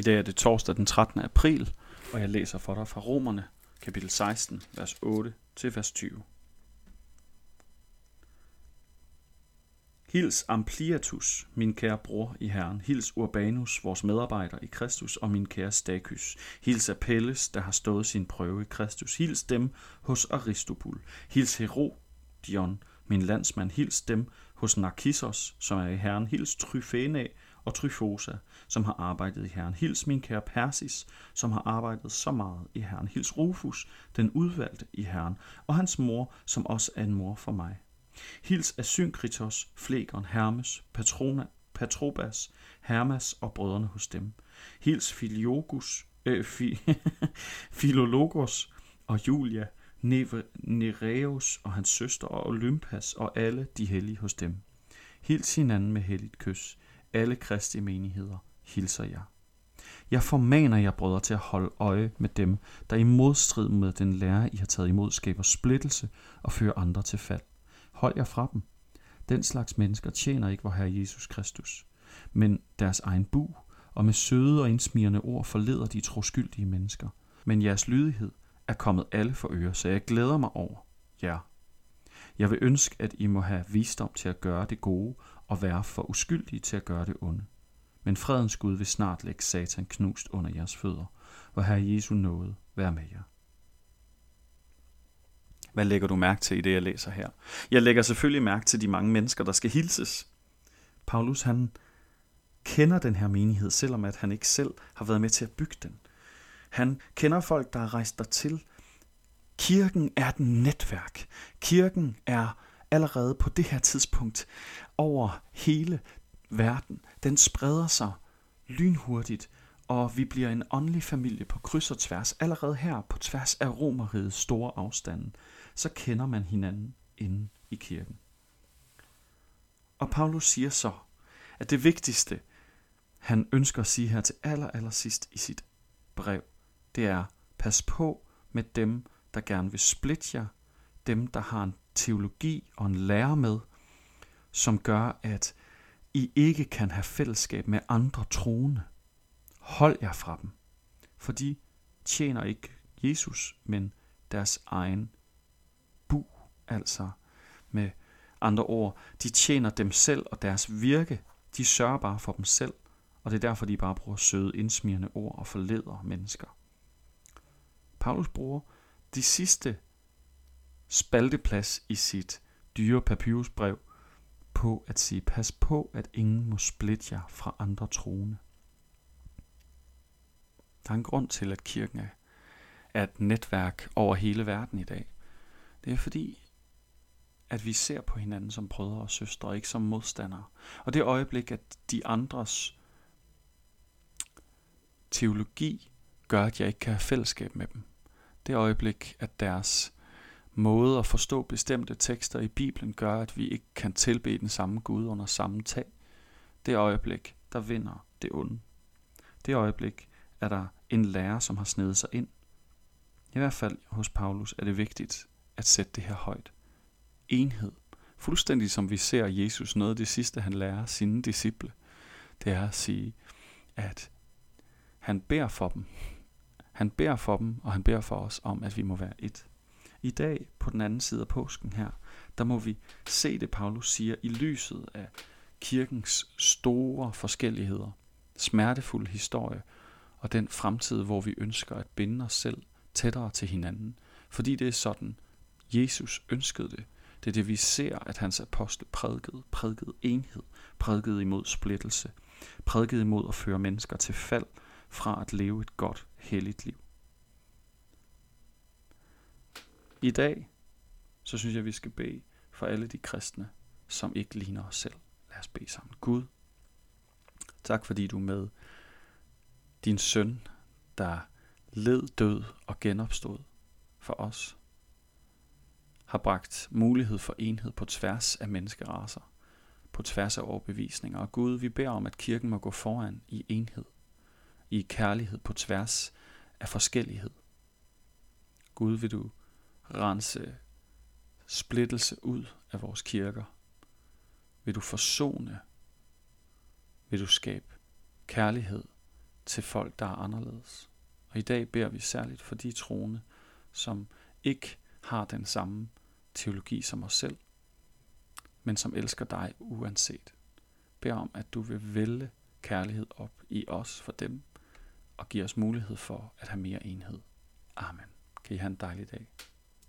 I dag er det torsdag den 13. april, og jeg læser for dig fra Romerne, kapitel 16, vers 8 til vers 20. Hils Ampliatus, min kære bror i Herren. Hils Urbanus, vores medarbejder i Kristus, og min kære Stachys. Hils Apelles, der har stået sin prøve i Kristus. Hils dem hos Aristobul. Hils Herodion, min landsmand. Hils dem hos Narkissos, som er i Herren. Hils Tryfena og Tryfosa, som har arbejdet i Herren. Hils min kære Persis, som har arbejdet så meget i Herren. Hils Rufus, den udvalgte i Herren, og hans mor, som også er en mor for mig. Hils Asynkritos, Flegon, Hermes, Patrona, Patrobas, Hermas og brødrene hos dem. Hils Filiogus, øh, fi, Filologos og Julia, Nereus og hans søster og Olympas og alle de hellige hos dem. Hils hinanden med helligt kys. Alle kristi menigheder hilser jer. Jeg formaner jer, brødre, til at holde øje med dem, der i modstrid med den lære, I har taget imod, skaber splittelse og fører andre til fald. Hold jer fra dem. Den slags mennesker tjener ikke vor Herre Jesus Kristus, men deres egen bu, og med søde og indsmirrende ord forleder de troskyldige mennesker. Men jeres lydighed er kommet alle for øre, så jeg glæder mig over jer. Jeg vil ønske, at I må have visdom til at gøre det gode og være for uskyldige til at gøre det onde. Men fredens Gud vil snart lægge Satan knust under jeres fødder, hvor Herre Jesu nåde være med jer. Hvad lægger du mærke til i det, jeg læser her? Jeg lægger selvfølgelig mærke til de mange mennesker, der skal hilses. Paulus, han kender den her menighed, selvom at han ikke selv har været med til at bygge den. Han kender folk, der er rejst dertil. Kirken er et netværk. Kirken er allerede på det her tidspunkt over hele verden. Den spreder sig lynhurtigt, og vi bliver en åndelig familie på kryds og tværs. Allerede her på tværs af romerigets store afstanden, så kender man hinanden inde i kirken. Og Paulus siger så, at det vigtigste, han ønsker at sige her til aller, aller sidst i sit brev, det er, pas på med dem, der gerne vil splitte jer, dem, der har en teologi og en lære med, som gør, at I ikke kan have fællesskab med andre troende. Hold jer fra dem, for de tjener ikke Jesus, men deres egen bu, altså med andre ord, de tjener dem selv og deres virke, de sørger bare for dem selv, og det er derfor, de bare bruger søde, indsmirrende ord og forleder mennesker. Paulus bruger de sidste spalteplads i sit dyre papyrusbrev på at sige, pas på, at ingen må splitte jer fra andre troende. Der er en grund til, at kirken er et netværk over hele verden i dag. Det er fordi, at vi ser på hinanden som brødre og søstre, og ikke som modstandere. Og det øjeblik, at de andres teologi gør, at jeg ikke kan have fællesskab med dem. Det øjeblik, at deres måde at forstå bestemte tekster i Bibelen gør, at vi ikke kan tilbe den samme Gud under samme tag. Det øjeblik, der vinder det onde. Det øjeblik er der en lærer, som har snedet sig ind. I hvert fald hos Paulus er det vigtigt at sætte det her højt. Enhed. Fuldstændig som vi ser Jesus noget af det sidste, han lærer sine disciple. Det er at sige, at han beder for dem. Han beder for dem, og han beder for os om, at vi må være et. I dag, på den anden side af påsken her, der må vi se det, Paulus siger, i lyset af kirkens store forskelligheder, smertefuld historie og den fremtid, hvor vi ønsker at binde os selv tættere til hinanden. Fordi det er sådan, Jesus ønskede det. Det er det, vi ser, at hans apostle prædikede. Prædikede enhed, prædikede imod splittelse, prædikede imod at føre mennesker til fald fra at leve et godt, helligt liv. I dag, så synes jeg, vi skal bede for alle de kristne, som ikke ligner os selv. Lad os bede sammen. Gud, tak fordi du med din søn, der led død og genopstod for os, har bragt mulighed for enhed på tværs af menneskeraser, på tværs af overbevisninger. Og Gud, vi beder om, at kirken må gå foran i enhed, i kærlighed på tværs af forskellighed. Gud, vil du rense splittelse ud af vores kirker? Vil du forsone? Vil du skabe kærlighed til folk, der er anderledes. Og i dag beder vi særligt for de troende, som ikke har den samme teologi som os selv, men som elsker dig uanset. Bed om, at du vil vælge kærlighed op i os for dem, og give os mulighed for at have mere enhed. Amen. Kan I have en dejlig dag.